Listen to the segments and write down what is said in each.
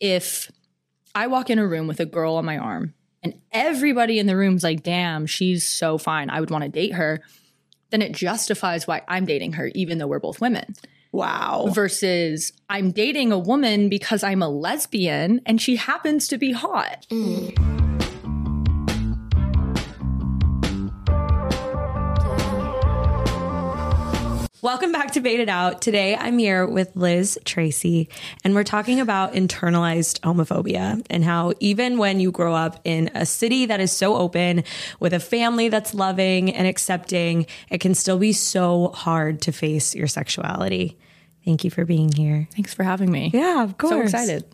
if I walk in a room with a girl on my arm and everybody in the room's like, damn, she's so fine. I would want to date her. Then it justifies why I'm dating her, even though we're both women. Wow. Versus I'm dating a woman because I'm a lesbian and she happens to be hot. Mm. Welcome back to Baited Out. Today I'm here with Liz Tracy, and we're talking about internalized homophobia and how even when you grow up in a city that is so open with a family that's loving and accepting, it can still be so hard to face your sexuality. Thank you for being here. Thanks for having me. Yeah, of course. So excited.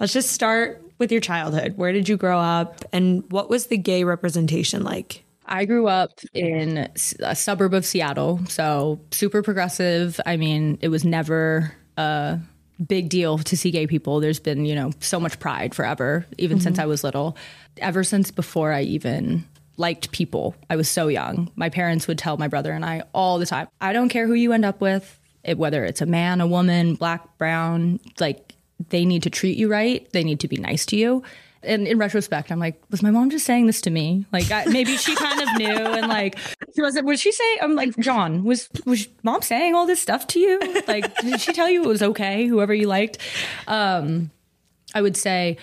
Let's just start with your childhood. Where did you grow up, and what was the gay representation like? I grew up in a suburb of Seattle, so super progressive. I mean, it was never a big deal to see gay people. There's been, you know, so much pride forever, even mm-hmm. since I was little. Ever since before I even liked people, I was so young. My parents would tell my brother and I all the time, I don't care who you end up with, it, whether it's a man, a woman, black, brown, like they need to treat you right, they need to be nice to you and in retrospect, I'm like, was my mom just saying this to me? Like, I, maybe she kind of knew, and like, she was it? Was she say? I'm like, John, was was mom saying all this stuff to you? Like, did she tell you it was okay? Whoever you liked, um, I would say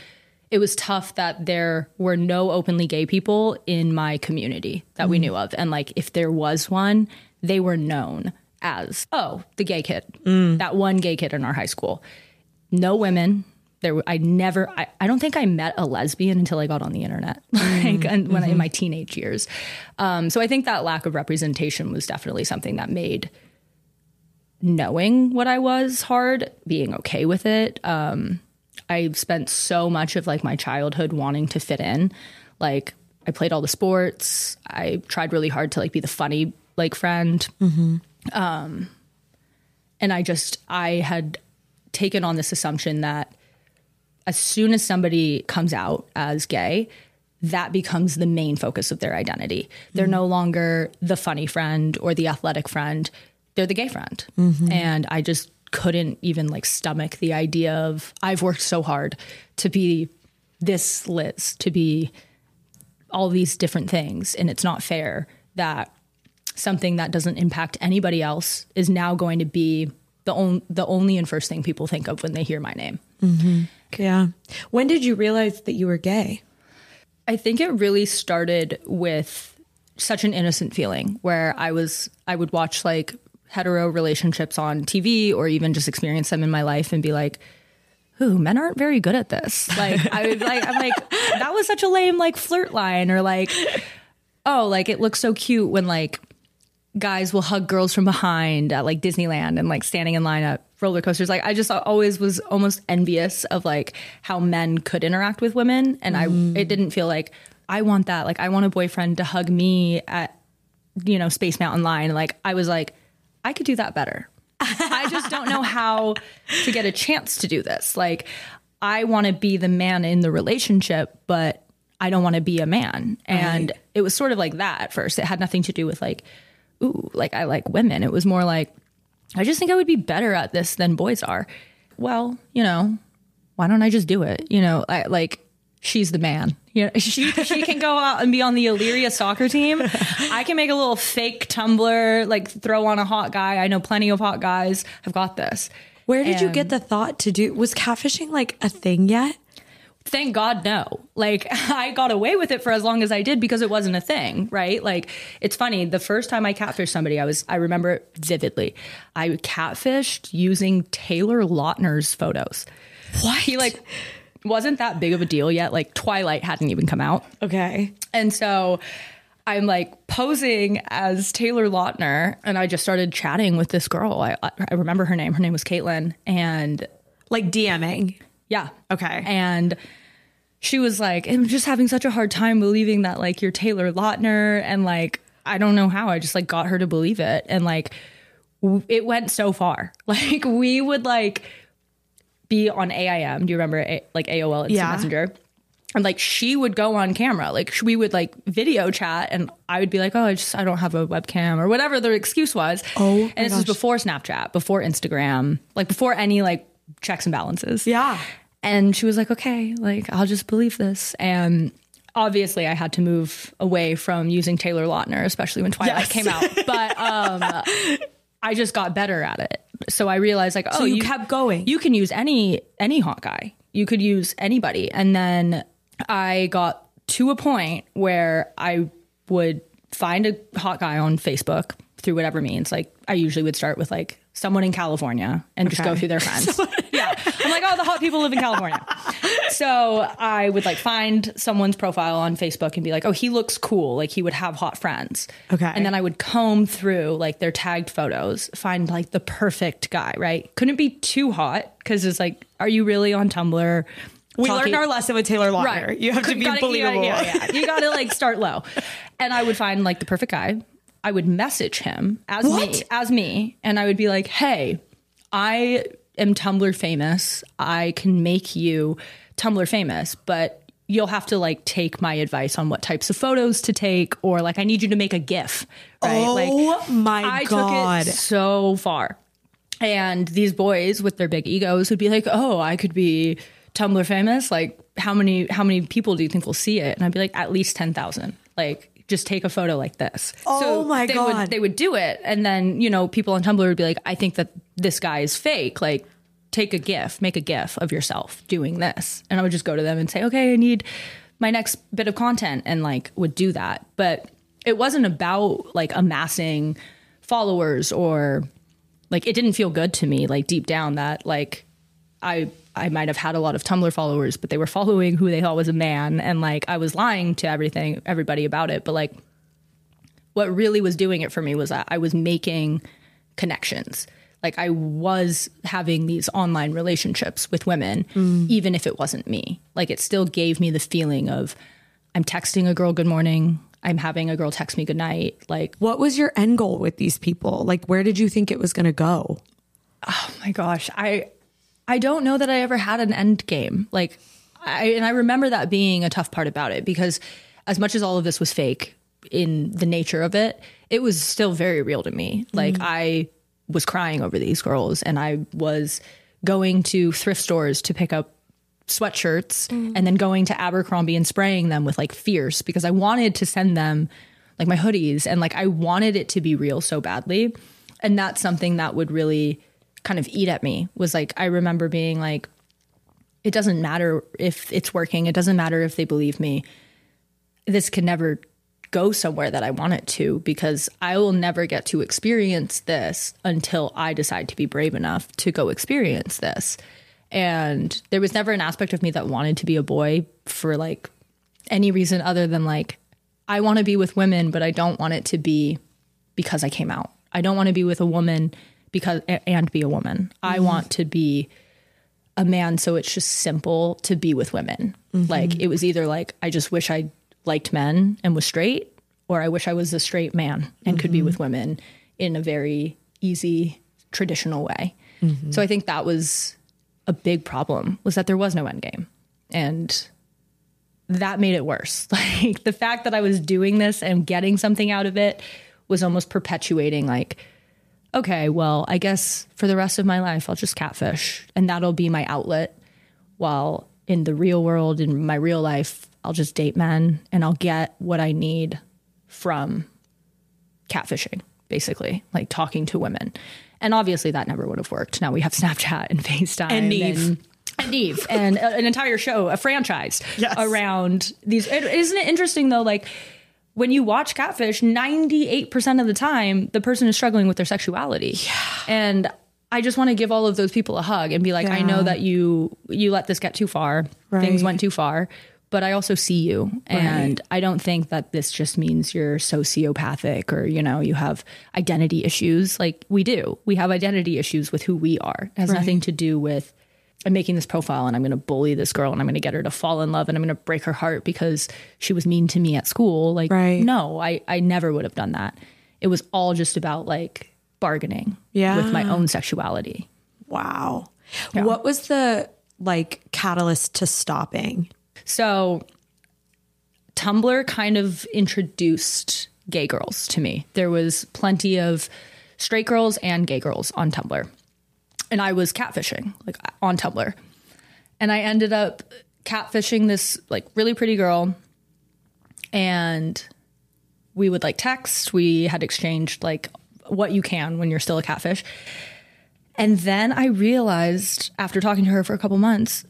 it was tough that there were no openly gay people in my community that mm. we knew of, and like, if there was one, they were known as oh the gay kid, mm. that one gay kid in our high school. No women, there I never I, I don't think I met a lesbian until I got on the internet mm-hmm. like mm-hmm. when I, in my teenage years. Um, so I think that lack of representation was definitely something that made knowing what I was hard, being okay with it. Um, I spent so much of like my childhood wanting to fit in. Like I played all the sports. I tried really hard to like be the funny like friend. Mm-hmm. Um, and I just I had taken on this assumption that as soon as somebody comes out as gay, that becomes the main focus of their identity. They're mm-hmm. no longer the funny friend or the athletic friend. They're the gay friend. Mm-hmm. And I just couldn't even like stomach the idea of I've worked so hard to be this Liz, to be all these different things. And it's not fair that something that doesn't impact anybody else is now going to be the, on, the only and first thing people think of when they hear my name. Mm-hmm. Yeah. When did you realize that you were gay? I think it really started with such an innocent feeling where I was, I would watch like hetero relationships on TV or even just experience them in my life and be like, ooh, men aren't very good at this. Like, I was like, I'm like, that was such a lame like flirt line or like, oh, like it looks so cute when like guys will hug girls from behind at like Disneyland and like standing in line at roller coasters. Like I just always was almost envious of like how men could interact with women, and mm. I it didn't feel like I want that. Like I want a boyfriend to hug me at you know Space Mountain line. Like I was like I could do that better. I just don't know how to get a chance to do this. Like I want to be the man in the relationship, but I don't want to be a man. And right. it was sort of like that at first. It had nothing to do with like ooh, like I like women. It was more like, I just think I would be better at this than boys are. Well, you know, why don't I just do it? You know, I, like she's the man. You know, she she can go out and be on the Illyria soccer team. I can make a little fake Tumblr, like throw on a hot guy. I know plenty of hot guys. I've got this. Where did and you get the thought to do? Was catfishing like a thing yet? Thank God, no. Like, I got away with it for as long as I did because it wasn't a thing, right? Like, it's funny. The first time I catfished somebody, I was, I remember it vividly. I catfished using Taylor Lautner's photos. What? He, like, wasn't that big of a deal yet. Like, Twilight hadn't even come out. Okay. And so, I'm like posing as Taylor Lautner, and I just started chatting with this girl. I, I remember her name. Her name was Caitlin, and like DMing. Yeah. Okay. And she was like, I'm just having such a hard time believing that like you're Taylor Lautner. And like, I don't know how. I just like got her to believe it. And like, w- it went so far. Like, we would like be on AIM. Do you remember A- like AOL Instant yeah. Messenger? And like she would go on camera, like we would like video chat, and I would be like, "Oh, I just I don't have a webcam or whatever the excuse was." Oh, and this gosh. was before Snapchat, before Instagram, like before any like checks and balances. Yeah. And she was like, okay, like, I'll just believe this. And obviously, I had to move away from using Taylor Lautner, especially when Twilight Yes. came out. But um, I just got better at it. So I realized, like, oh, you kept going. You can use any any hot guy. You could use anybody. And then I got to a point where I would find a hot guy on Facebook through whatever means. Like I usually would start with like someone in California and just go through their friends. yeah. I'm like, oh, the hot people live in California. so I would like find someone's profile on Facebook and be like, oh, he looks cool. Like he would have hot friends. Okay. And then I would comb through like their tagged photos, find like the perfect guy, right? Couldn't be too hot because it's like, are you really on Tumblr? We talking- learned our lesson with Taylor Lautner. You have to be Gotta- believable. Yeah, yeah, yeah. You got to like start low. And I would find like the perfect guy. I would message him as What? me, as me, and I would be like, "Hey, I am Tumblr famous. I can make you Tumblr famous, but you'll have to like take my advice on what types of photos to take, or like I need you to make a GIF, right? Oh like my I God. took it so far. And these boys with their big egos would be like, "Oh, I could be Tumblr famous. Like, how many how many people do you think will see it?" And I'd be like, "At least ten thousand. Like, just take a photo like this." Oh my they God. Would, they would do it, and then you know, people on Tumblr would be like, "I think that this guy is fake." Like, take a GIF, make a GIF of yourself doing this, and I would just go to them and say, "Okay, I need my next bit of content," and like would do that. But it wasn't about like amassing followers or like it didn't feel good to me like deep down that like i i might have had a lot of tumblr followers but they were following who they thought was a man. And like i was lying to everything everybody about it. But like what really was doing it for me was that i was making connections. Like i was having these online relationships with women mm. even if it wasn't me. Like it still gave me the feeling of i'm texting a girl good morning. I'm having a girl text me good night. Like What was your end goal with these people? Like, where did you think it was going to go? Oh my gosh, I I don't know that I ever had an end game. Like I and I remember that being a tough part about it because as much as all of this was fake in the nature of it, it was still very real to me. Like mm-hmm. I was crying over these girls and I was going to thrift stores to pick up sweatshirts mm. and then going to Abercrombie and spraying them with like fierce because I wanted to send them like my hoodies and like I wanted it to be real so badly. And that's something that would really kind of eat at me was like I remember being like it doesn't matter if it's working, it doesn't matter if they believe me. This can never go somewhere that I want it to because I will never get to experience this until I decide to be brave enough to go experience this. And there was never an aspect of me that wanted to be a boy for like any reason other than like I want to be with women, but I don't want it to be because I came out. I don't want to be with a woman because and be a woman. I mm-hmm. want to be a man so it's just simple to be with women. Mm-hmm. Like it was either like I just wish I liked men and was straight or I wish I was a straight man and could be mm-hmm. with women in a very easy traditional way. So I think that was a big problem was that there was no end game. And that made it worse. Like the fact that I was doing this and getting something out of it was almost perpetuating like okay, well, I guess for the rest of my life I'll just catfish and that'll be my outlet while in the real world in my real life I'll just date men and I'll get what I need from catfishing basically, like talking to women. And obviously that never would have worked. Now we have Snapchat and FaceTime And Nev. and, and Nev and a- an entire show, a franchise Yes. around these. it- Isn't it interesting though? Like when you watch Catfish, 98% of the time, the person is struggling with their sexuality. And I just want to give all of those people a hug and be like, I know that you you let this get too far. Things went too far. But I also see you. And I don't think that this just means you're sociopathic or, you know, you have identity issues. Like we do. We have identity issues with who we are. It has nothing to do with I'm making this profile and I'm going to bully this girl and I'm going to get her to fall in love and I'm going to break her heart because she was mean to me at school. Like, Right. no, I, I never would have done that. It was all just about like bargaining Yeah. with my own sexuality. Wow. What was the like catalyst to stopping? So Tumblr kind of introduced gay girls to me. There was plenty of straight girls and gay girls on Tumblr. And I was catfishing like on Tumblr. And I ended up catfishing this like really pretty girl. And we would like text. We had exchanged like what you can when you're still a catfish. And then I realized after talking to her for a couple months,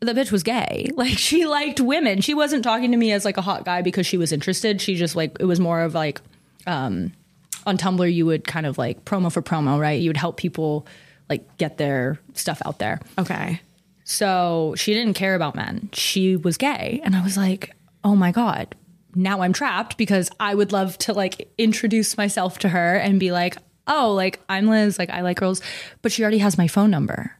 the bitch was gay. Like she liked women. She wasn't talking to me as like a hot guy because she was interested. She just like it was more of like um on Tumblr you would kind of like promo for promo, right? You would help people like get their stuff out there. Okay. So she didn't care about men. She was gay. And I was like, oh my God, now I'm trapped because I would love to like introduce myself to her and be like, oh, like I'm Liz, like I like girls, but she already has my phone number.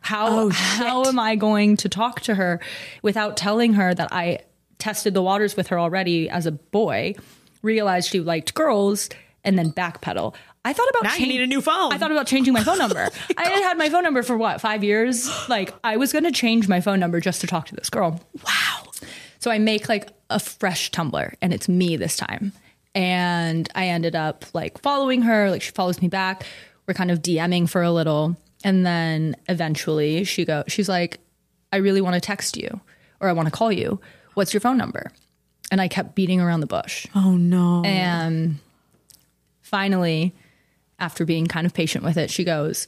How Oh, how am I going to talk to her without telling her that I tested the waters with her already as a boy, realized she liked girls, and then backpedal? I thought about Now you need a new phone. I thought about changing my phone number. Oh I had had my phone number for what five years. Like I was going to change my phone number just to talk to this girl. Wow. So I make like a fresh Tumblr and it's me this time. And I ended up like following her, like she follows me back. We're kind of DMing for a little. And then eventually she go she's like, I really want to text you or I want to call you. What's your phone number? And I kept beating around the bush. Oh no. And finally, after being kind of patient with it, she goes,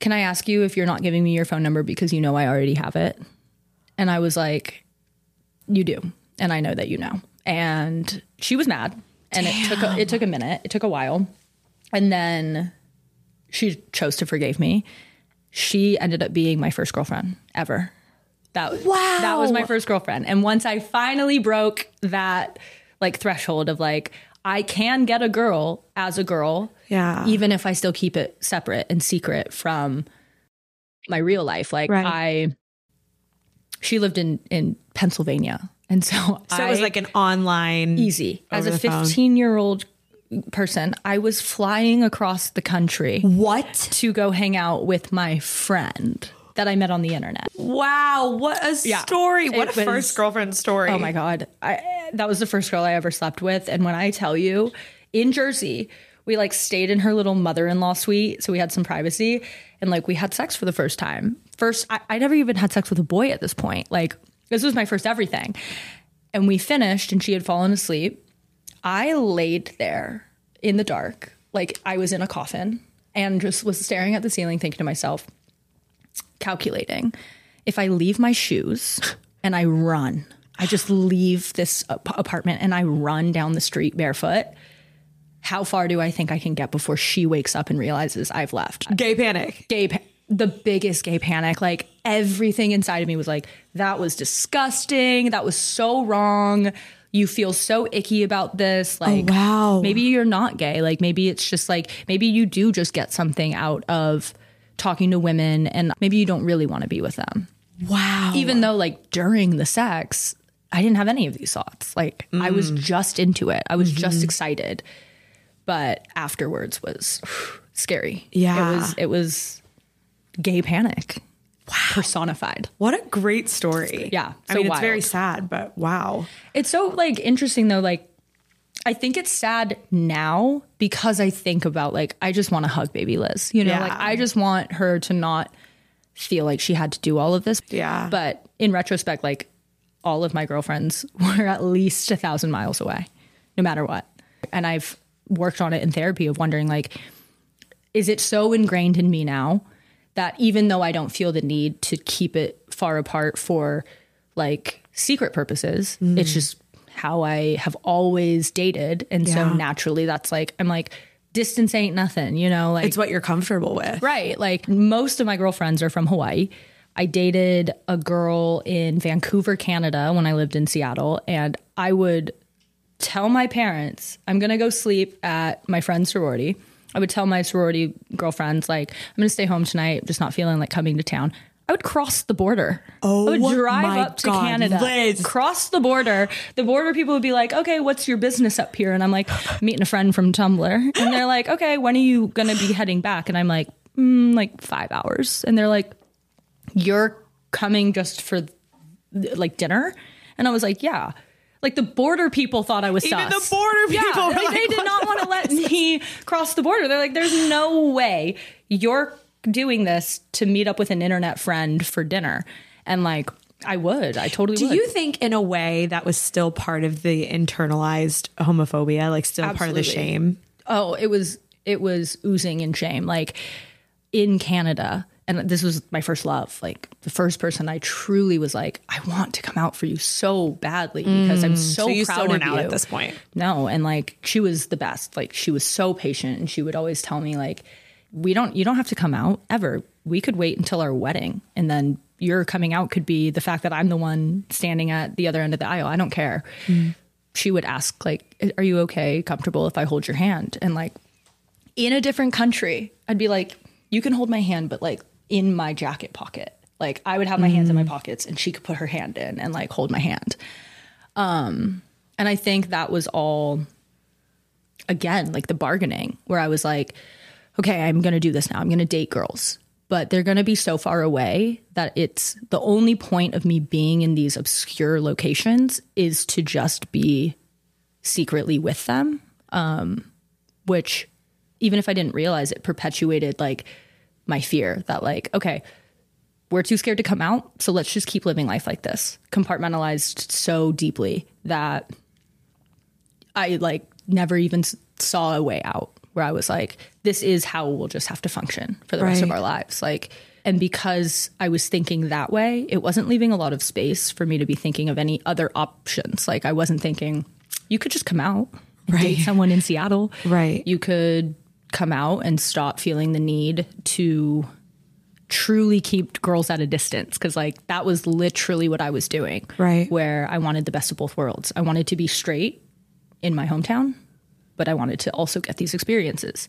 Can I ask you if you're not giving me your phone number because you know I already have it? And I was like, You do. And I know that you know. And she was mad. And it took a, it took a minute. It took a while. And then she chose to forgive me. She ended up being my first girlfriend ever. That Wow. that was my first girlfriend. And once I finally broke that like threshold of like I can get a girl as a girl, Yeah. even if I still keep it separate and secret from my real life. Like Right. I, she lived in in Pennsylvania, and so so it was like an online easy as a 15 year old person. I was flying across the country What? to go hang out with my friend that I met on the internet. Wow, what a Yeah. story. What a was- first girlfriend story. Oh my god, I, that was the first girl I ever slept with. And when I tell you, in Jersey, we like stayed in her little mother-in-law suite, so we had some privacy, and like we had sex for the first time. First, I, I never even had sex with a boy at this point. Like this was my first everything, and we finished, and she had fallen asleep. I laid there in the dark, like I was in a coffin, and just was staring at the ceiling, thinking to myself, calculating if I leave my shoes and I run, I just leave this ap- apartment and I run down the street barefoot. How far do I think I can get before she wakes up and realizes I've left? Gay panic. Gay, pa- the biggest gay panic. Like everything inside of me was like, that was disgusting. That was so wrong. You feel so icky about this. Oh, like, wow. maybe you're not gay. Like, maybe it's just like, maybe you do just get something out of talking to women and maybe you don't really want to be with them Wow. even though like during the sex i didn't have any of these thoughts. Like i was mm. just into it. I was just mm-hmm. excited. But afterwards was scary. Yeah. it was it was gay panic. Personified. What a great story. Yeah, I so mean, it's very sad, but wow. it's so like interesting though like i think it's sad now because i think about like i just want to hug baby liz you know? Yeah. like i just want her to not feel like she had to do all of this. Yeah. but in retrospect like all of my girlfriends were at least a thousand miles away no matter what and i've worked on it in therapy of wondering like is it so ingrained in me now that even though I don't feel the need to keep it far apart for like secret purposes, Mm. it's just how I have always dated. And Yeah. so naturally that's like, I'm like, distance ain't nothing, you know? Like, It's what you're comfortable with. Right. Like most of my girlfriends are from Hawaii. I dated a girl in Vancouver, Canada when I lived in Seattle. And I would tell my parents, I'm going to go sleep at my friend's sorority. I would tell my sorority girlfriends, like, I'm going to stay home tonight, just not feeling like coming to town. I would cross the border. Oh I would drive up to God, Canada, Liz. cross the border. The border people would be like, "Okay, what's your business up here?" And I'm like, "Meeting a friend from Tumblr." And they're like, "Okay, when are you going to be heading back?" And I'm like, mm, "Like five hours." And they're like, "You're coming just for like dinner?" And I was like, "Yeah." Like the border people thought I was Even sus. the border Yeah, people were like, like, they did not want to let me cross the border. They're like, "There's no way you're doing this to meet up with an internet friend for dinner. And like, I would. I totally would. Do would. you think, in a way, that was still part of the internalized homophobia, like still part of the shame? Oh, it was it was oozing in shame. Like in Canada, and this was my first love. Like the first person I truly was like, I want to come out for you so badly because I'm so, Mm. So you proud still of you. at this point. No, and like she was the best. Like she was so patient, and she would always tell me like, we don't you don't have to come out ever. We could wait until our wedding, and then your coming out could be the fact that I'm the one standing at the other end of the aisle. I don't care. She would ask like, "Are you okay, comfortable if I hold your hand?" And like in a different country, I'd be like, "You can hold my hand, but like in my jacket pocket." Like I would have my hands in my pockets, and she could put her hand in and like hold my hand. Um, and I think that was all again like the bargaining where I was like, okay, I'm going to do this now. I'm going to date girls, but they're going to be so far away that it's the only point of me being in these obscure locations is to just be secretly with them. Um, which even if I didn't realize it perpetuated like my fear that like, okay, we're too scared to come out, so let's just keep living life like this. Compartmentalized so deeply that I like never even saw a way out where I was like, this is how we'll just have to function for the rest of our lives. Like, and because I was thinking that way, it wasn't leaving a lot of space for me to be thinking of any other options. Like, I wasn't thinking, you could just come out and date someone in Seattle. Right. You could come out and stop feeling the need to truly keep girls at a distance because like that was literally what I was doing. Right. Where I wanted the best of both worlds. I wanted to be straight in my hometown, but I wanted to also get these experiences.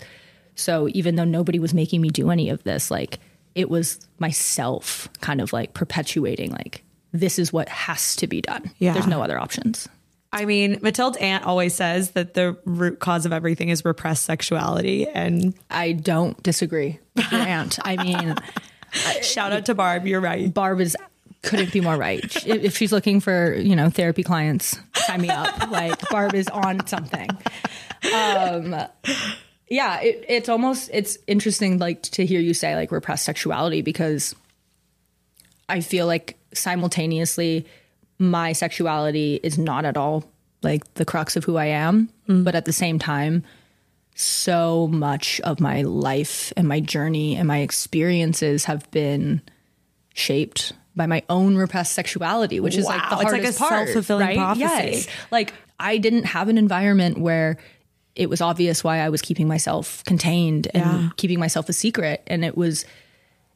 So even though nobody was making me do any of this, like it was myself kind of like perpetuating like this is what has to be done. Yeah. There's no other options. I mean, Matilda's aunt always says that the root cause of everything is repressed sexuality. And I don't disagree with your aunt. I mean, shout out to Barb, you're right. Barb is couldn't be more right. If she's looking for you know therapy clients, sign me up. Like Barb is on something. Um, yeah, it, it's almost it's interesting like to hear you say like repressed sexuality because I feel like simultaneously my sexuality is not at all like the crux of who I am, mm. but at the same time so much of my life and my journey and my experiences have been shaped by my own repressed sexuality, which is like the Wow, it's like hardest a part, self-fulfilling right? prophecy. Yes. Like I didn't have an environment where it was obvious why I was keeping myself contained and Yeah. keeping myself a secret. And it was,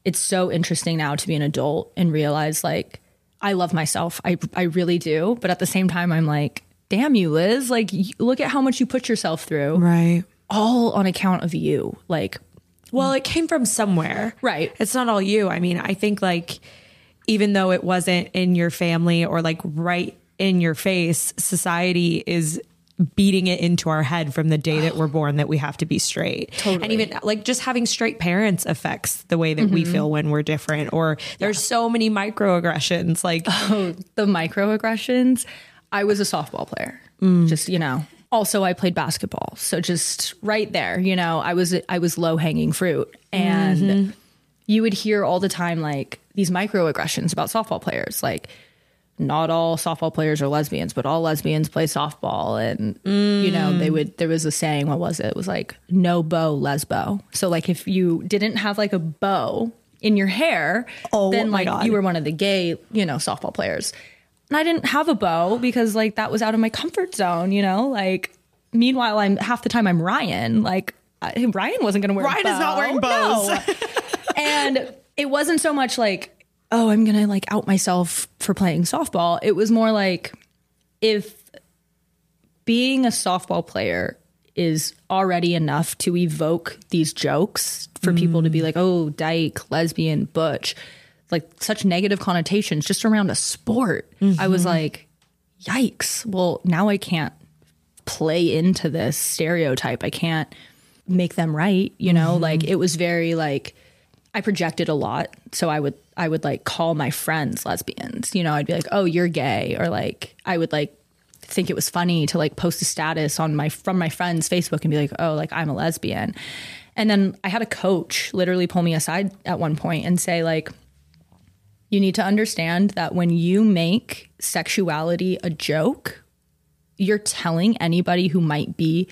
it's so interesting now to be an adult and realize like I love myself. I I really do. But at the same time, I'm like, damn you, Liz. Like, look at how much you put yourself through, Right. all on account of you. Like, Well, it came from somewhere. Right. It's not all you. I mean, I think like even though it wasn't in your family or like right in your face, society is beating it into our head from the day that we're born that we have to be straight. Totally. And even like just having straight parents affects the way that we mm-hmm. feel when we're different or there's so many microaggressions like oh, the microaggressions. I was a softball player. Mm. Just, you know. Also, I played basketball. So just right there, you know, I was I was low hanging fruit. And mm-hmm. you would hear all the time like these microaggressions about softball players, like not all softball players are lesbians, but all lesbians play softball. And you know, they would there was a saying, what was it? It was like no bow, lesbo. So like if you didn't have like a bow in your hair, Oh, then like God. you were one of the gay, you know, softball players. And I didn't have a bow because like that was out of my comfort zone, you know? Like meanwhile I'm half the time I'm Ryan. Like I, Ryan wasn't going to wear a Ryan is not wearing bows. No. and it wasn't so much like, oh, I'm going to like out myself for playing softball. It was more like if being a softball player is already enough to evoke these jokes for people to be mm. like, oh, dyke, lesbian, butch, like such negative connotations just around a sport. I was mm-hmm. like, yikes. Well, now I can't play into this stereotype. I can't make them right, you know? Like mm-hmm. it was very like I projected a lot. So I would I would like call my friends lesbians. You know, I'd be like, "Oh, you're gay." Or like I would like think it was funny to like post a status on my from my friend's Facebook and be like, "Oh, like I'm a lesbian." And then I had a coach literally pull me aside at one point and say, like, you need to understand that when you make sexuality a joke, you're telling anybody who might be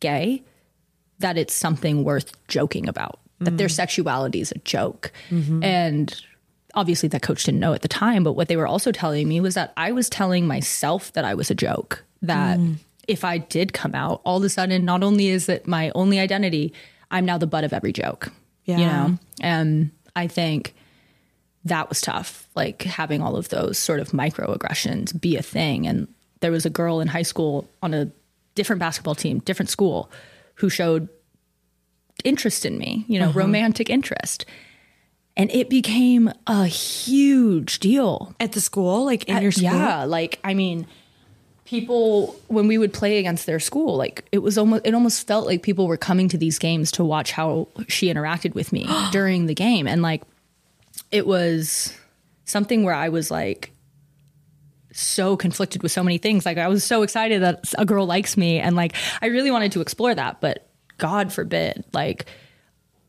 gay that it's something worth joking about, that their mm. sexuality is a joke. Mm-hmm. And obviously, that coach didn't know at the time, but what they were also telling me was that I was telling myself that I was a joke, that mm. if I did come out, all of a sudden, not only is it my only identity, I'm now the butt of every joke. Yeah. You know? And I think that was tough, like having all of those sort of microaggressions be a thing. And there was a girl in high school on a different basketball team, different school, who showed interest in me, you know, uh-huh. romantic interest. And it became a huge deal. At the school, like in your school? Yeah, like I mean, people when we would play against their school, like it was almost it almost felt like people were coming to these games to watch how she interacted with me during the game, and like it was something where I was like so conflicted with so many things. Like I was so excited that a girl likes me, and like I really wanted to explore that, but God forbid, like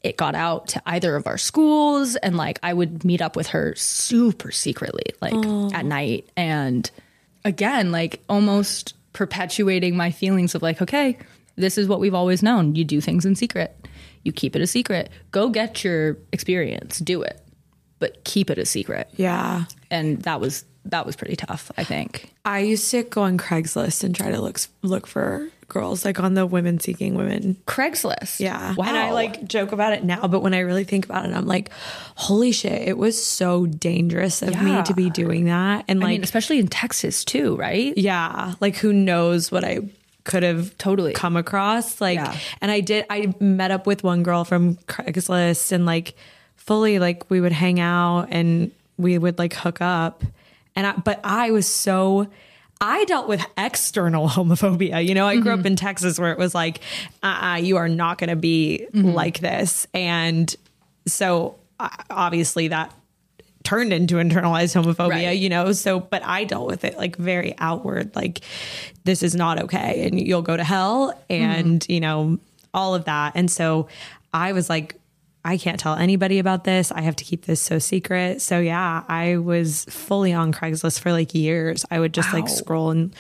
it got out to either of our schools and like I would meet up with her super secretly like at night. And again like almost perpetuating my feelings of like okay this is what we've always known. You do things in secret. You keep it a secret. Go get your experience. Do it. But keep it a secret. Yeah. and that was that was pretty tough I think I used to go on Craigslist and try to look look for girls like on the women seeking women. Craigslist Yeah. wow And I like joke about it now, but when I really think about it, I'm like, holy shit, it was so dangerous of Yeah. me to be doing that. And I like, mean especially in Texas too right yeah, like who knows what I could have Totally. come across. Like, Yeah. and I did, I met up with one girl from Craigslist and like fully, like, we would hang out and we would like hook up. And I, but I was so, I dealt with external homophobia. You know, I grew Mm-hmm. up in Texas where it was like, uh, uh you are not going to be Mm-hmm. like this. And so uh, obviously that turned into internalized homophobia, Right. you know? So, but I dealt with it like very outward, like this is not okay and you'll go to hell and, you know, all of that. And so I was like, I can't tell anybody about this. I have to keep this so secret. So yeah, I was fully on Craigslist for like years. I would just like scroll and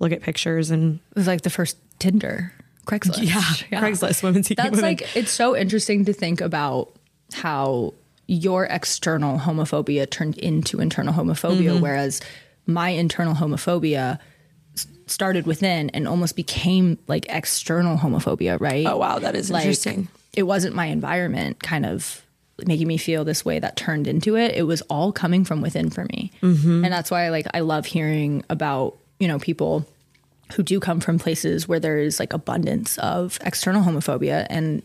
look at pictures and It was like the first Tinder, Craigslist. yeah, Craigslist women seeking That's women. like it's so interesting to think about how your external homophobia turned into internal homophobia, Mm-hmm. whereas my internal homophobia started within and almost became like external homophobia, right? Oh, wow, that is Like, interesting. It wasn't my environment kind of making me feel this way that turned into it. It was all coming from within for me. Mm-hmm. And that's why like I love hearing about, you know, people who do come from places where there is like abundance of external homophobia and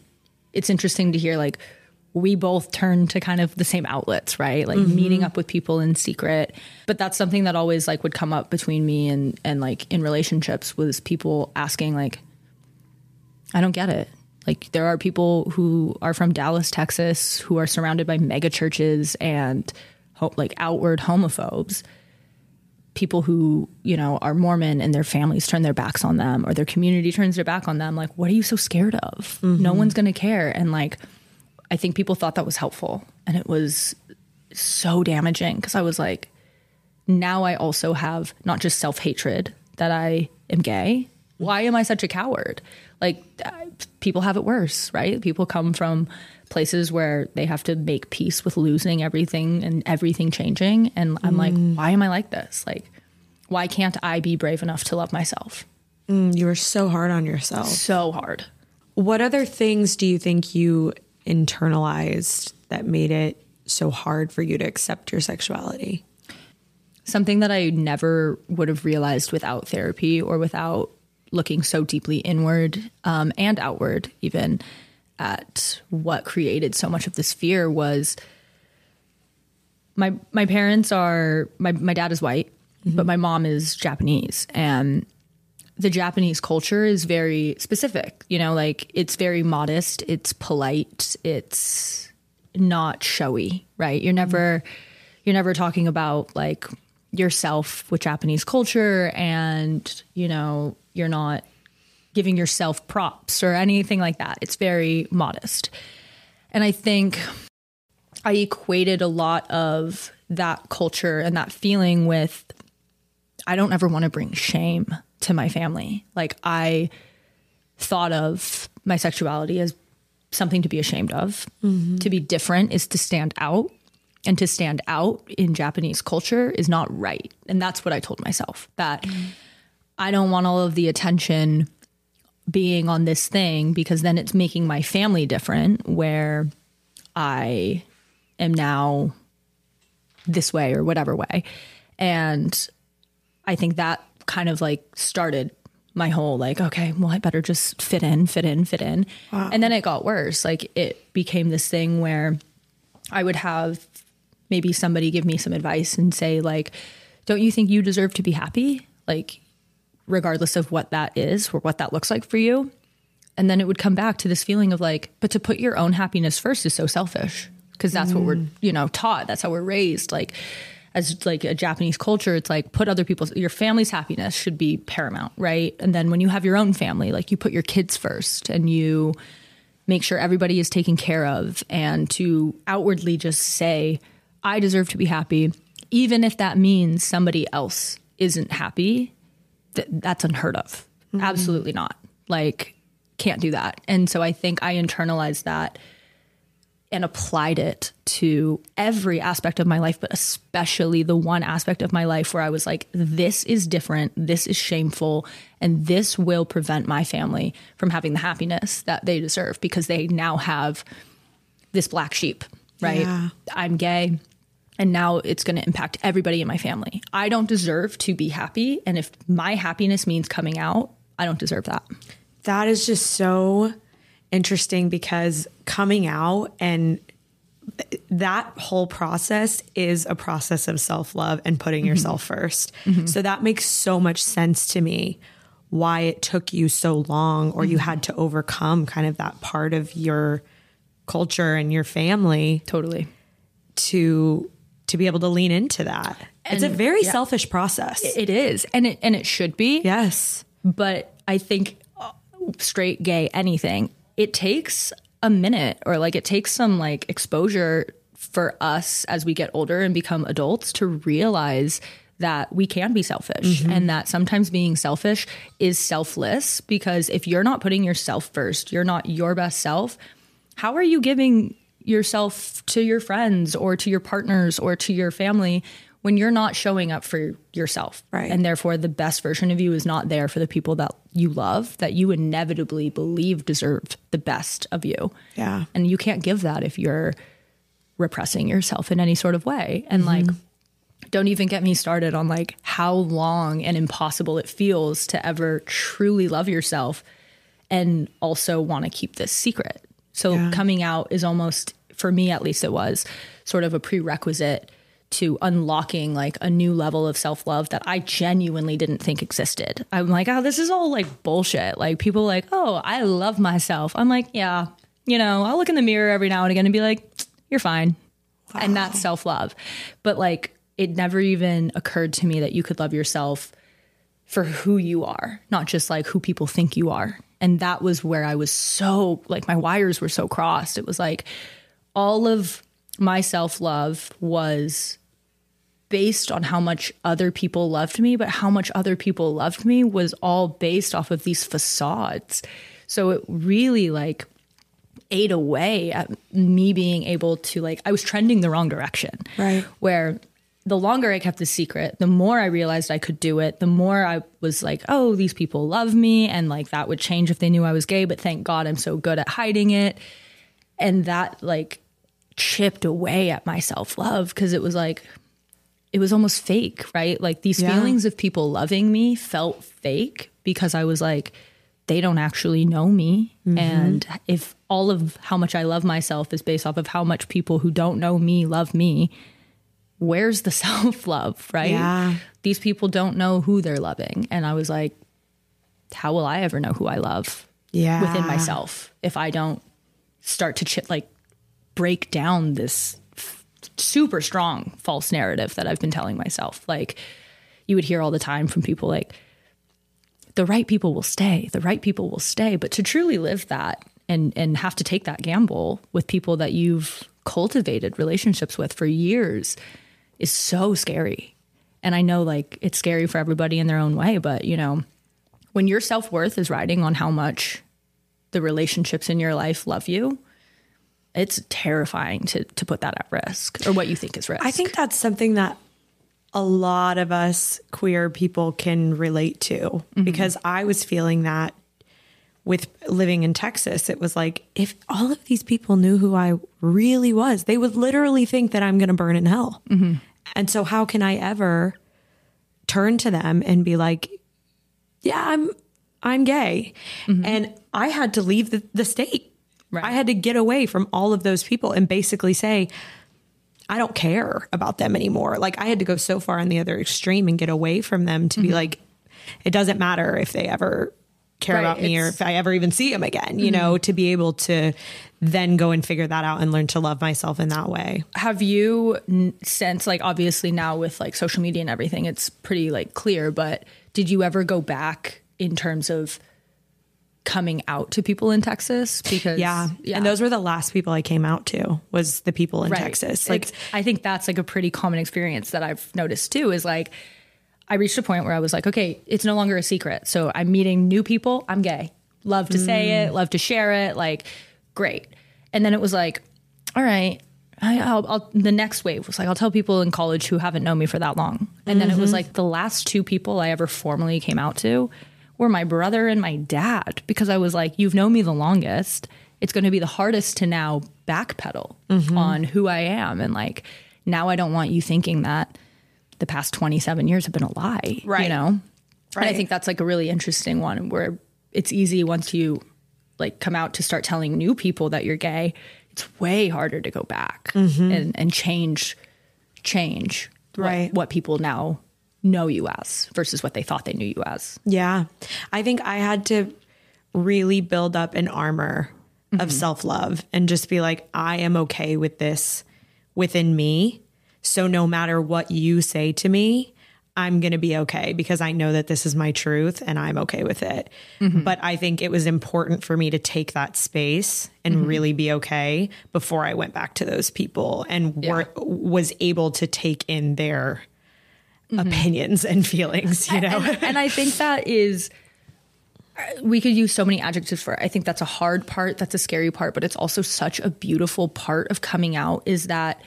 it's interesting to hear like we both turn to kind of the same outlets right like meeting up with people in secret but that's something that always like would come up between me and and like in relationships was people asking like i don't get it like there are people who are from dallas texas who are surrounded by mega churches and ho- like outward homophobes. People who you know are mormon and their families turn their backs on them or their community turns their back on them like what are you so scared of? No mm-hmm. one's going to care. And like i think people thought that was helpful and it was so damaging because i was like now i also have not just self-hatred that i am gay why am i such a coward? Like people have it worse right? People come from places where they have to make peace with losing everything and everything changing. And i'm like mm. why am i like this? Like why can't i be brave enough to love myself? Mm, you were so hard on yourself. so hard. What other things do you think you internalized that made it so hard for you to accept your sexuality? something that I never would have realized without therapy or without looking so deeply inward um, and outward, even at what created so much of this fear was my my parents are my my dad is white, but my mom is Japanese, and the Japanese culture is very specific. You know, like it's very modest, it's polite, it's not showy, right? You're never you're never talking about like yourself with Japanese culture and, you know, you're not giving yourself props or anything like that. It's very modest. And I think I equated a lot of that culture and that feeling with I don't ever want to bring shame to my family. Like I thought of my sexuality as something to be ashamed of. Mm-hmm. To be different is to stand out. And to stand out in Japanese culture is not right. And that's what I told myself that mm-hmm. I don't want all of the attention being on this thing because then it's making my family different where I am now this way or whatever way. And I think that kind of like started my whole like, okay, well, I better just fit in, fit in, fit in. Wow. And then it got worse. Like it became this thing where I would have maybe somebody give me some advice and say, like, don't you think you deserve to be happy? Like, regardless of what that is or what that looks like for you. And then it would come back to this feeling of like, but to put your own happiness first is so selfish because that's mm. what we're, mm. you know, taught. That's how we're raised. Like, as like a Japanese culture, it's like put other people's your family's happiness should be paramount, right? And then when you have your own family, like you put your kids first and you make sure everybody is taken care of and to outwardly just say, I deserve to be happy, even if that means somebody else isn't happy, th- that's unheard of. Mm-hmm. Absolutely not. Like, can't do that. And so I think I internalized that and applied it to every aspect of my life, but especially the one aspect of my life where I was like, this is different, this is shameful, and this will prevent my family from having the happiness that they deserve because they now have this black sheep, right? Yeah. I'm gay. And now it's going to impact everybody in my family. I don't deserve to be happy. And if my happiness means coming out, I don't deserve that. That is just so interesting because coming out and that whole process is a process of self love and putting mm-hmm. yourself 1st mm-hmm. So that makes so much sense to me why it took you so long or mm-hmm. you had to overcome kind of that part of your culture and your family. Totally. To to be able to lean into that. And it's a very yeah, selfish process. It is. And it and it should be. Yes. But I think uh, straight gay anything it takes a minute or like it takes some like exposure for us as we get older and become adults to realize that we can be selfish mm-hmm. and that sometimes being selfish is selfless because if you're not putting yourself first, you're not your best self, how are you giving yourself to your friends or to your partners or to your family when you're not showing up for yourself. Right. And therefore, the best version of you is not there for the people that you love, that you inevitably believe deserve the best of you. Yeah. And you can't give that if you're repressing yourself in any sort of way. And mm-hmm. like, don't even get me started on like how long and impossible it feels to ever truly love yourself and also want to keep this secret. So yeah. coming out is almost, for me at least, it was sort of a prerequisite to unlocking like a new level of self love that I genuinely didn't think existed. I'm like, oh, this is all like bullshit. Like people like, oh, I love myself. I'm like, yeah, you know, I'll look in the mirror every now and again and be like, you're fine. Wow. And that's self love. But like, it never even occurred to me that you could love yourself for who you are, not just like who people think you are. And that was where I was so like, my wires were so crossed. It was like all of my self love was based on how much other people loved me, but how much other people loved me was all based off of these facades. So it really like ate away at me being able to like I was trending the wrong direction. Right. Where the longer I kept the secret, the more I realized I could do it, the more I was like, oh, these people love me. And like that would change if they knew I was gay, but thank God I'm so good at hiding it. And that like chipped away at my self love because it was like, it was almost fake, right? Like these yeah. feelings of people loving me felt fake because I was like, they don't actually know me. Mm-hmm. And if all of how much I love myself is based off of how much people who don't know me love me, where's the self love, right? Yeah. These people don't know who they're loving. And I was like, how will I ever know who I love yeah. within myself if I don't start to ch- like break down this super strong false narrative that I've been telling myself. Like you would hear all the time from people like the right people will stay. The right people will stay. But to truly live that and and have to take that gamble with people that you've cultivated relationships with for years is so scary. And I know like it's scary for everybody in their own way, but you know, when your self-worth is riding on how much the relationships in your life love you, it's terrifying to to put that at risk or what you think is risk. I think that's something that a lot of us queer people can relate to mm-hmm. because I was feeling that with living in Texas. It was like if all of these people knew who I really was, they would literally think that I'm going to burn in hell. Mm-hmm. And so how can I ever turn to them and be like, "Yeah, I'm I'm gay." Mm-hmm. And I had to leave the, the state. Right. I had to get away from all of those people and basically say, I don't care about them anymore. Like I had to go so far on the other extreme and get away from them to mm-hmm. be like, it doesn't matter if they ever care right, about me or if I ever even see him again, you mm-hmm. know, to be able to then go and figure that out and learn to love myself in that way. Have you since like obviously now with like social media and everything, it's pretty like clear, but did you ever go back in terms of coming out to people in Texas because yeah. yeah. And those were the last people I came out to was the people in right. Texas. Like it's, I think that's like a pretty common experience that I've noticed too is like I reached a point where I was like, okay, it's no longer a secret. So I'm meeting new people. I'm gay. Love to mm. say it, love to share it, like great. And then it was like, all right, I, will the next wave was like, I'll tell people in college who haven't known me for that long. And mm-hmm. then it was mm-hmm. like the last two people I ever formally came out to were my brother and my dad because I was like, you've known me the longest. It's going to be the hardest to now backpedal mm-hmm. on who I am. And like, now I don't want you thinking that the past 27 years have been a lie. Right. You know? Right. And I think that's like a really interesting one where it's easy once you like come out to start telling new people that you're gay. It's way harder to go back mm-hmm. and, and change, change right. what, what people now know you as versus what they thought they knew you as. Yeah. I think I had to really build up an armor mm-hmm. of self love and just be like, I am okay with this within me. So no matter what you say to me, I'm going to be okay because I know that this is my truth and I'm okay with it. Mm-hmm. But I think it was important for me to take that space and mm-hmm. really be okay before I went back to those people and yeah. were, was able to take in their mm-hmm. opinions and feelings, you know? And, and I think that is we could use so many adjectives for it. I think that's a hard part, that's a scary part, but it's also such a beautiful part of coming out is that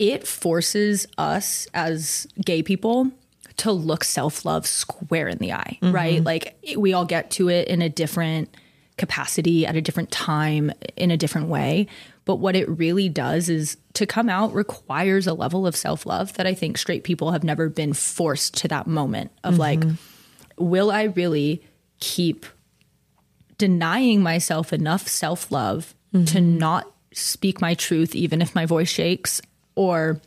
it forces us as gay people to look self-love square in the eye, mm-hmm. right? Like we all get to it in a different capacity at a different time in a different way. But what it really does is to come out requires a level of self love that I think straight people have never been forced to that moment of mm-hmm. like, will I really keep denying myself enough self love mm-hmm. to not speak my truth, even if my voice shakes? Or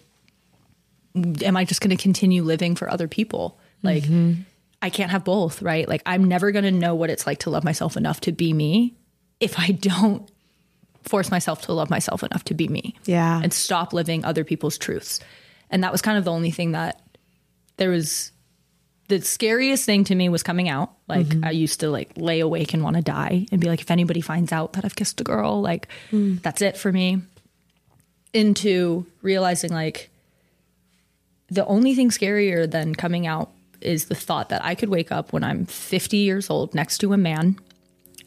am I just going to continue living for other people? Like, mm-hmm. I can't have both, right? Like, I'm never going to know what it's like to love myself enough to be me if I don't force myself to love myself enough to be me. Yeah. And stop living other people's truths. And that was kind of the only thing that there was the scariest thing to me was coming out. Like mm-hmm. I used to like lay awake and want to die and be like, if anybody finds out that I've kissed a girl, like mm. that's it for me. Into realizing like the only thing scarier than coming out is the thought that I could wake up when I'm 50 years old next to a man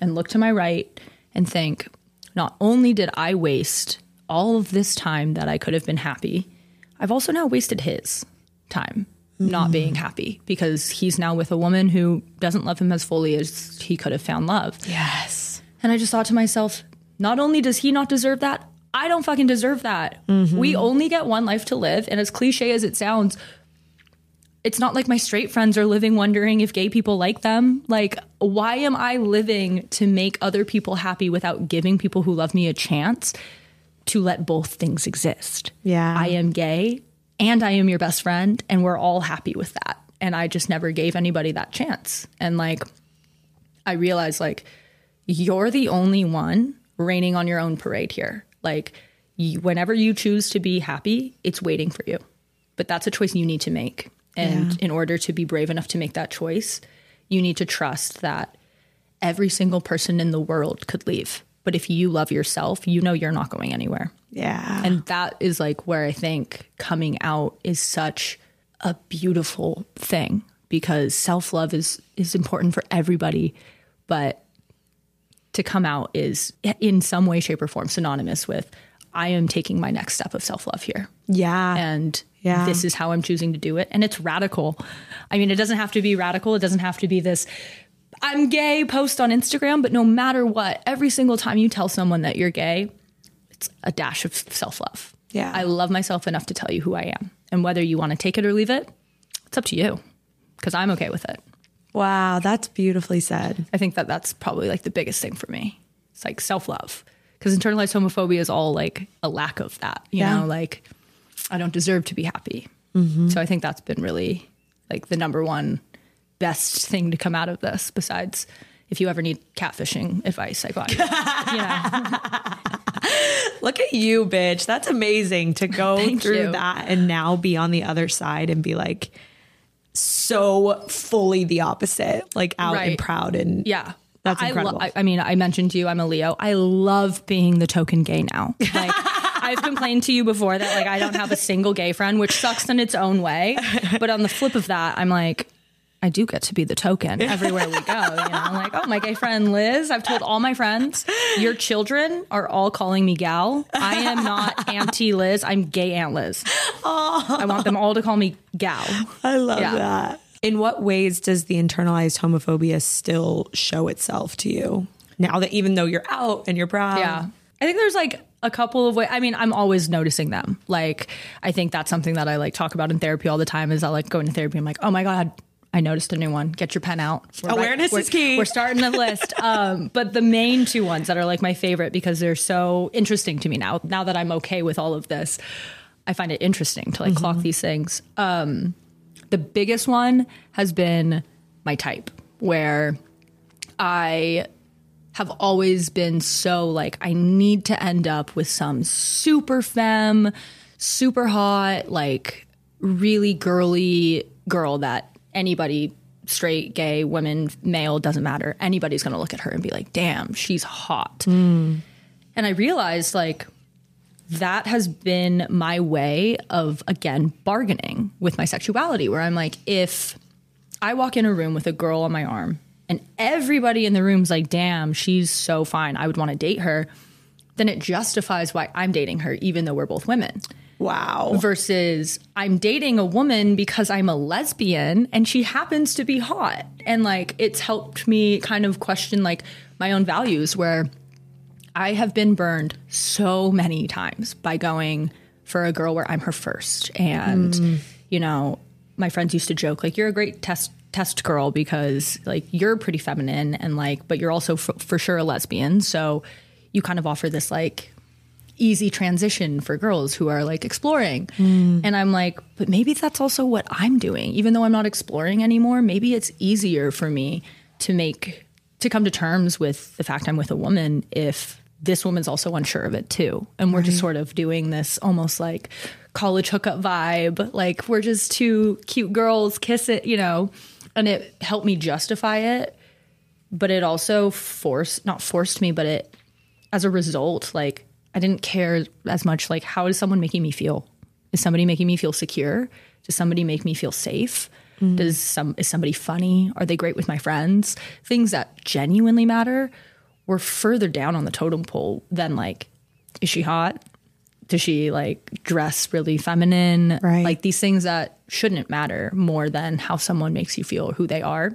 and look to my right and think, not only did I waste all of this time that I could have been happy, I've also now wasted his time mm. not being happy because he's now with a woman who doesn't love him as fully as he could have found love. Yes. And I just thought to myself, not only does he not deserve that, I don't fucking deserve that. Mm-hmm. We only get one life to live. And as cliche as it sounds, it's not like my straight friends are living wondering if gay people like them. Like, why am I living to make other people happy without giving people who love me a chance to let both things exist? Yeah. I am gay and I am your best friend, and we're all happy with that. And I just never gave anybody that chance. And like, I realized, like, you're the only one raining on your own parade here. Like, you, whenever you choose to be happy, it's waiting for you. But that's a choice you need to make. And yeah. in order to be brave enough to make that choice, you need to trust that every single person in the world could leave. But if you love yourself, you know you're not going anywhere. Yeah. And that is like where I think coming out is such a beautiful thing because self-love is is important for everybody, but to come out is in some way shape or form synonymous with I am taking my next step of self-love here. yeah. And Yeah. this is how I'm choosing to do it and it's radical. I mean, it doesn't have to be radical. It doesn't have to be this I'm gay post on Instagram, but no matter what, every single time you tell someone that you're gay, it's a dash of self love. Yeah. I love myself enough to tell you who I am. And whether you want to take it or leave it, it's up to you because I'm okay with it. Wow. That's beautifully said. I think that that's probably like the biggest thing for me. It's like self love because internalized homophobia is all like a lack of that, you Yeah. know, like I don't deserve to be happy. Mm-hmm. So I think that's been really like the number one best thing to come out of this besides if you ever need catfishing advice, I got you. Look at you, bitch. That's amazing to go through you. that and now be on the other side and be like so fully the opposite, like out and proud and yeah. That's I lo- incredible. I, I mean, I mentioned to you, I'm a Leo. I love being the token gay now. Like, I've complained to you before that like I don't have a single gay friend, which sucks in its own way. But on the flip of that, I'm like, I do get to be the token everywhere we go. You know, I'm like, oh, my gay friend Liz. I've told all my friends, your children are all calling me gal. I am not Auntie Liz. I'm gay Aunt Liz. I want them all to call me gal. I love Yeah. that. In what ways does the internalized homophobia still show itself to you now that even though you're out and you're proud? Yeah. I think there's like a couple of ways. I mean, I'm always noticing them. Like, I think that's something that I like talk about in therapy all the time is I like go into therapy. I'm like, oh my God, I noticed a new one. Get your pen out. We're Awareness we're- is key. We're starting the list. um, but the main two ones that are like my favorite because they're so interesting to me now, now that I'm okay with all of this, I find it interesting to like Mm-hmm. clock these things. Um, the biggest one has been my type, where I have always been so like I need to end up with some super femme, super hot, like really girly girl that anybody straight, gay, women, male doesn't matter. Anybody's going to look at her and be like, "Damn, she's hot." And I realized like that has been my way of again bargaining with my sexuality where I'm like if I walk in a room with a girl on my arm and everybody in the room's like, damn, she's so fine. I would want to date her. Then it justifies why I'm dating her, even though we're both women. Wow. Versus I'm dating a woman because I'm a lesbian and she happens to be hot. And like it's helped me kind of question like my own values where I have been burned so many times by going for a girl where I'm her first. And, hmm. you know, my friends used to joke, like, you're a great test test girl because like you're pretty feminine and like, but you're also f- for sure a lesbian. So you kind of offer this like easy transition for girls who are like exploring. Mm. And I'm like, but maybe that's also what I'm doing. Even though I'm not exploring anymore, maybe it's easier for me to make to come to terms with the fact I'm with a woman if this woman's also unsure of it too. And we're just sort of doing this almost like college hookup vibe. Like we're just two cute girls kiss it, you know. And it helped me justify it, but it also forced not forced me, but it as a result, like I didn't care as much like how is someone making me feel? Is somebody making me feel secure? Does somebody make me feel safe? Mm. Does some is somebody funny? Are they great with my friends? Things that genuinely matter were further down on the totem pole than like is she hot? Does she like dress really feminine? Right. Like these things that shouldn't matter more than how someone makes you feel, who they are.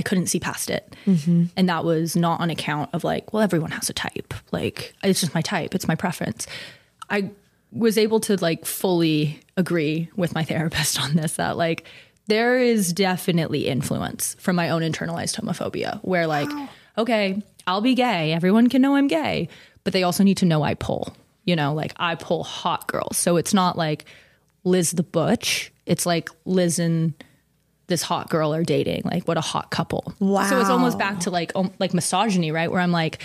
I couldn't see past it. Mm-hmm. And that was not on account of like, well, everyone has a type. Like, it's just my type, it's my preference. I was able to like fully agree with my therapist on this that like, there is definitely influence from my own internalized homophobia where like, okay, I'll be gay. Everyone can know I'm gay, but they also need to know I pull, you know, like I pull hot girls. So it's not like Liz the Butch. It's like Liz and this hot girl are dating. Like what a hot couple. Wow. So it's almost back to like um, like misogyny, right? Where I'm like,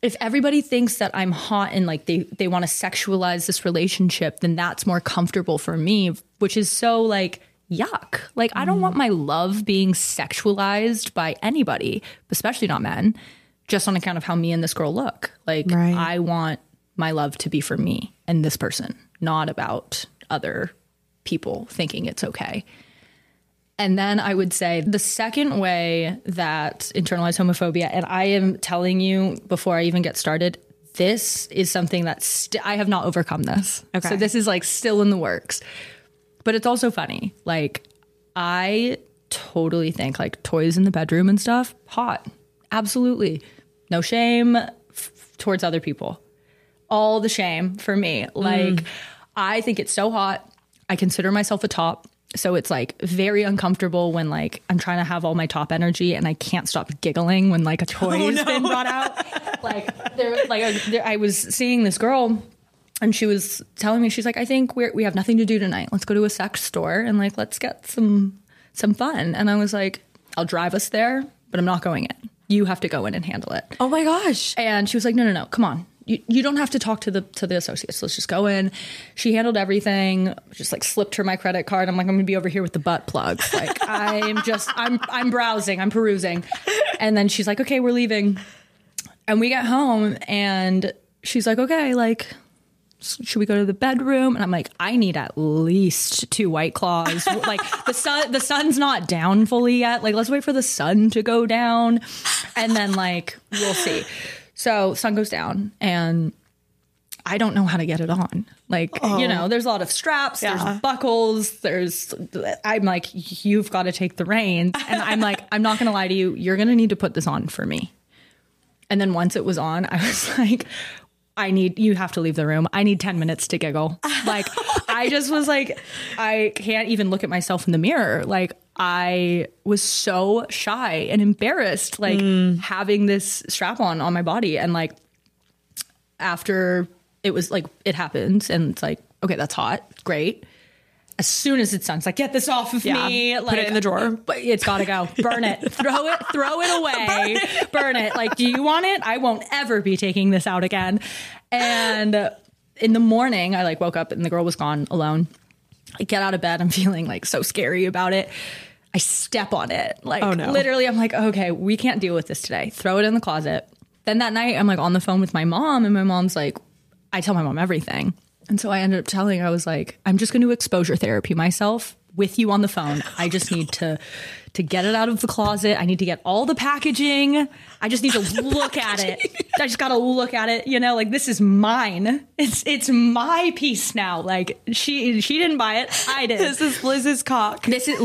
if everybody thinks that I'm hot and like they they want to sexualize this relationship, then that's more comfortable for me, which is so like yuck. Like, I don't want my love being sexualized by anybody, especially not men, just on account of how me and this girl look. Like, Right. I want my love to be for me and this person, not about other people thinking it's okay. And then I would say the second way that internalized homophobia, and I am telling you before I even get started, this is something that st- I have not overcome this. Okay. So this is like still in the works. But it's also funny. Like, I totally think like toys in the bedroom and stuff, hot. Absolutely. No shame f- towards other people. All the shame for me. Like, mm. I think it's so hot. I consider myself a top. So it's like very uncomfortable when like I'm trying to have all my top energy and I can't stop giggling when like a oh, toy has been brought out. like there, like a, there, I was seeing this girl and she was telling me she's like I think we're we have nothing to do tonight. Let's go to a sex store and like let's get some some fun. And I was like I'll drive us there, but I'm not going in. You have to go in and handle it. Oh my gosh. And she was like, no, no, no, come on. You, you don't have to talk to the to the associates. Let's just go in. She handled everything. Just like slipped her my credit card. I'm like, I'm gonna be over here with the butt plugs. Like I'm just I'm I'm browsing. I'm perusing. And then she's like, okay, we're leaving. And we get home and she's like, okay, like should we go to the bedroom? And I'm like, I need at least two white claws. like the sun, the sun's not down fully yet. Like let's wait for the sun to go down, and then like we'll see. So sun goes down, and I don't know how to get it on. Like you oh. know, there's a lot of straps, Yeah. there's buckles, there's. I'm like, you've got to take the reins, and I'm like, I'm not gonna lie to you. You're gonna need to put this on for me. And then once it was on, I was like, I need, you have to leave the room. I need 10 minutes to giggle. Like, I just was like, I can't even look at myself in the mirror. Like, I was so shy and embarrassed, like, hmm. having this strap on on my body. And like, after it was like, it happened, and it's like, okay, that's hot. Great. As soon as it's done, it's like, get this off of Yeah. me. Put Like, it in the drawer. but it's got to go. Burn it. throw it. Throw it away. Burn it. Like, do you want it? I won't ever be taking this out again. And in the morning, I like woke up and the girl was gone alone. I get out of bed. I'm feeling like so scary about it. I step on it. Like, Oh, no. literally, I'm like, okay, we can't deal with this today. Throw it in the closet. Then that night, I'm like on the phone with my mom, and my mom's like, I tell my mom everything. And so I ended up telling, her, I was like, I'm just going to exposure therapy myself with you on the phone. I just need to to get it out of the closet. I need to get all the packaging. I just need to look at it. I just got to look at it, you know, like this is mine. It's it's my piece now. Like she she didn't buy it. I did. This is Liz's cock. This is.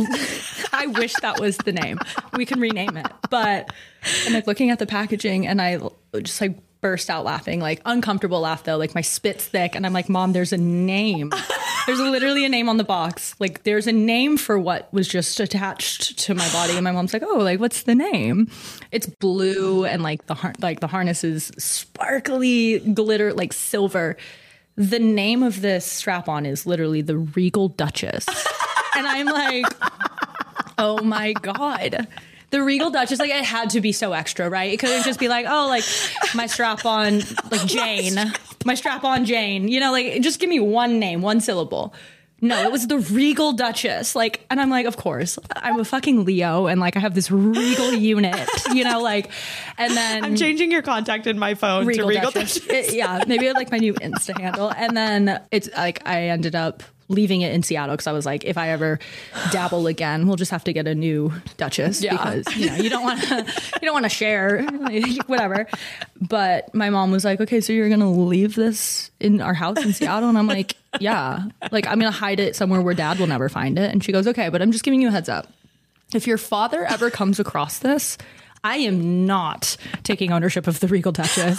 I wish that was the name. We can rename it. But I'm like looking at the packaging, and I just like burst out laughing, like uncomfortable laugh though. Like my spit's thick, and I'm like, "Mom, there's a name. There's literally a name on the box. Like there's a name for what was just attached to my body." And my mom's like, "Oh, like what's the name?" It's blue, and like the har- like the harness is sparkly glitter, like silver. The name of this strap on is literally the Regal Duchess. and I'm like, oh my God. The Regal Duchess, like it had to be so extra, right? It couldn't just be like, oh, like my strap on, like Jane, my strap on Jane, you know, like just give me one name, one syllable. No, it was the Regal Duchess. Like, and I'm like, of course, I'm a fucking Leo and like I have this Regal unit, you know, like, and then I'm changing your contact in my phone Regal to Regal Duchess. Duchess. It- yeah, maybe like my new Insta handle. And then it's like I ended up leaving it in Seattle because I was like, if I ever dabble again, we'll just have to get a new Duchess Yeah. because you know you don't want to you don't want to share whatever. But my mom was like, okay, so you're gonna leave this in our house in Seattle, and I'm like, yeah, like I'm gonna hide it somewhere where Dad will never find it. And she goes, okay, but I'm just giving you a heads up. If your father ever comes across this, I am not taking ownership of the Regal Duchess.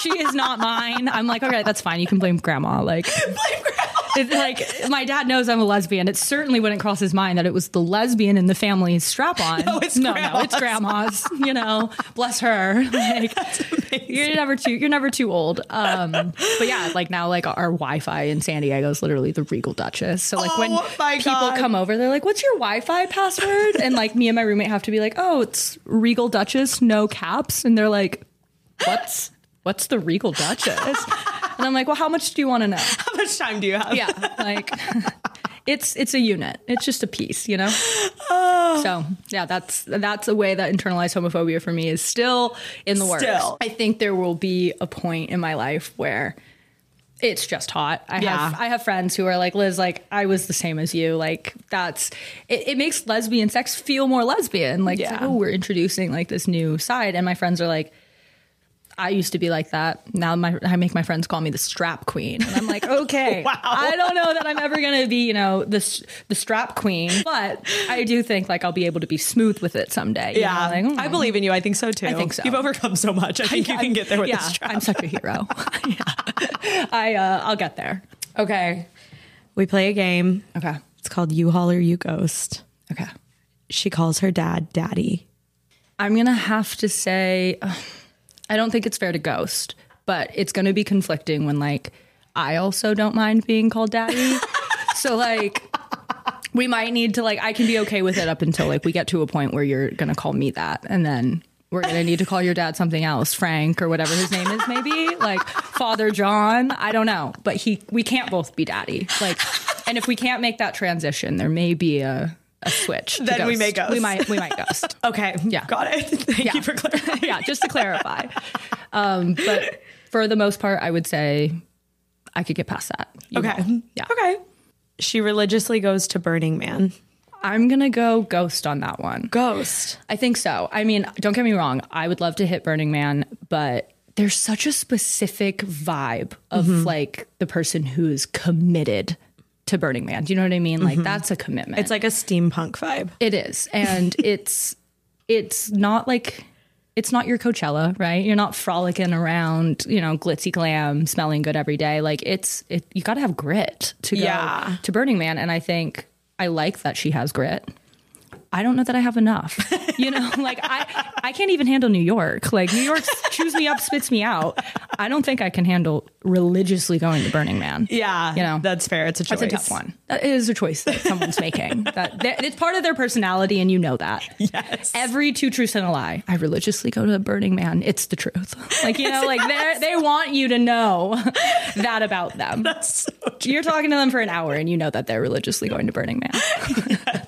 she is not mine. I'm like, okay, that's fine. You can blame grandma. Like, it's like my dad knows I'm a lesbian. It certainly wouldn't cross his mind that it was the lesbian in the family's strap on. No, it's no, no, it's grandma's. You know, bless her. Like, you're never too you're never too old. Um, but yeah, like now, like our Wi-Fi in San Diego is literally the Regal Duchess. So like when Oh my people God. come over, they're like, "What's your Wi-Fi password?" And like me and my roommate have to be like, "Oh, it's Regal Duchess, no caps." And they're like, "What's what's the Regal Duchess?" And I'm like, "Well, how much do you want to know?" How much time do you have? Yeah, like it's it's a unit. It's just a piece, you know. Oh. So yeah, that's that's a way that internalized homophobia for me is still in the works. Still. I think there will be a point in my life where it's just hot. I Yeah. have I have friends who are like Liz, like I was the same as you. Like that's it, it makes lesbian sex feel more lesbian. Like, it's like, oh, we're introducing like this new side, and my friends are like. I used to be like that. Now my I make my friends call me the strap queen, and I'm like, okay, Wow. I don't know that I'm ever gonna be, you know, the the strap queen, but I do think like I'll be able to be smooth with it someday. you know, like, mm. I believe in you. I think so too. I think so. You've overcome so much. I think you can get there with yeah, this strap. I'm such a hero. yeah. I uh, I'll get there. Okay. We play a game. Okay. It's called You Haul or You Ghost. Okay. She calls her dad daddy. I'm gonna have to say, uh, I don't think it's fair to ghost, but it's gonna be conflicting when like I also don't mind being called daddy. so like. We might need to like I can be okay with it up until like we get to a point where you're gonna call me that and then we're gonna need to call your dad something else, Frank or whatever his name is, maybe like Father John. I don't know, but he we can't both be daddy. Like, and if we can't make that transition, there may be a a switch. Then we may We might we might ghost. Okay. Yeah. Got it. Thank Yeah. you for clarifying. yeah, just to clarify. Um, but for the most part, I would say I could get past that. Okay. know? Yeah. Okay. She religiously goes to Burning Man. I'm gonna go ghost on that one. Ghost. I think so. I mean, don't get me wrong. I would love to hit Burning Man, but there's such a specific vibe of Mm-hmm. like the person who is committed to Burning Man. Do you know what I mean? Like that's a commitment. Mm-hmm. It's like a steampunk vibe. It is. And it's it's not like it's not your Coachella, right? You're not frolicking around, you know, glitzy glam, smelling good every day. Like it's it you got to have grit to go Yeah. to Burning Man and I think I like that she has grit. I don't know that I have enough. You know, like I I can't even handle New York. Like New York chews me up, spits me out. I don't think I can handle religiously going to Burning Man. Yeah. You know, That's fair. It's a choice. That's a tough one. That is a choice that someone's making. That it's part of their personality, and you know that. Yes. Every two truths and a lie. I religiously go to Burning Man. It's the truth. Like you know, like they they want you to know that about them. That's so. You're talking to them for an hour, and you know that they're religiously going to Burning Man.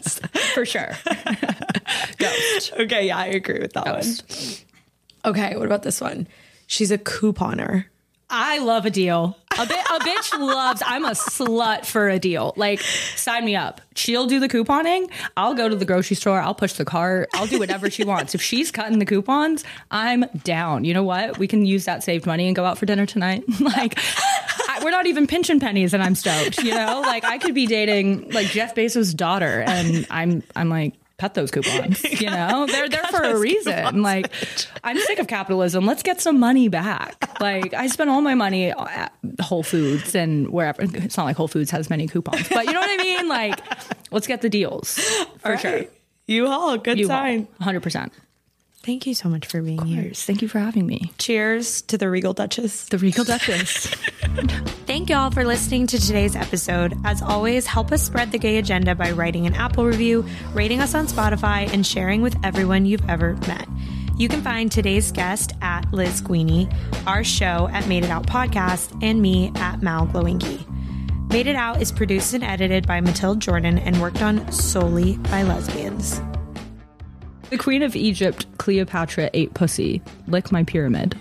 For sure. Ghost. Okay. Yeah, I agree with that Ghost. one. Okay. What about this one? She's a couponer. I love a deal. A, bit, a bitch loves. I'm a slut for a deal. Like, sign me up. She'll do the couponing. I'll go to the grocery store. I'll push the cart. I'll do whatever she wants. If she's cutting the coupons, I'm down. You know what? We can use that saved money and go out for dinner tonight. like, I, we're not even pinching pennies, and I'm stoked. You know, like I could be dating like Jeff Bezos' daughter, and I'm I'm like. Cut those coupons. You know, they're there for a reason. Like, I'm sick of capitalism. Let's get some money back. Like, I spend all my money at Whole Foods and wherever. It's not like Whole Foods has many coupons, but you know what I mean. Like, let's get the deals for sure. You haul. Good You sign. 100. Percent Thank you so much for being here. Thank you for having me. Cheers to the Regal Duchess. The Regal Duchess. Thank y'all for listening to today's episode. As always, help us spread the gay agenda by writing an Apple review, rating us on Spotify, and sharing with everyone you've ever met. You can find today's guest at Liz Guine, our show at Made It Out Podcast, and me at Mal Glowinky. Made It Out is produced and edited by Matilda Jordan and worked on solely by lesbians. The Queen of Egypt, Cleopatra, ate pussy. Lick my pyramid.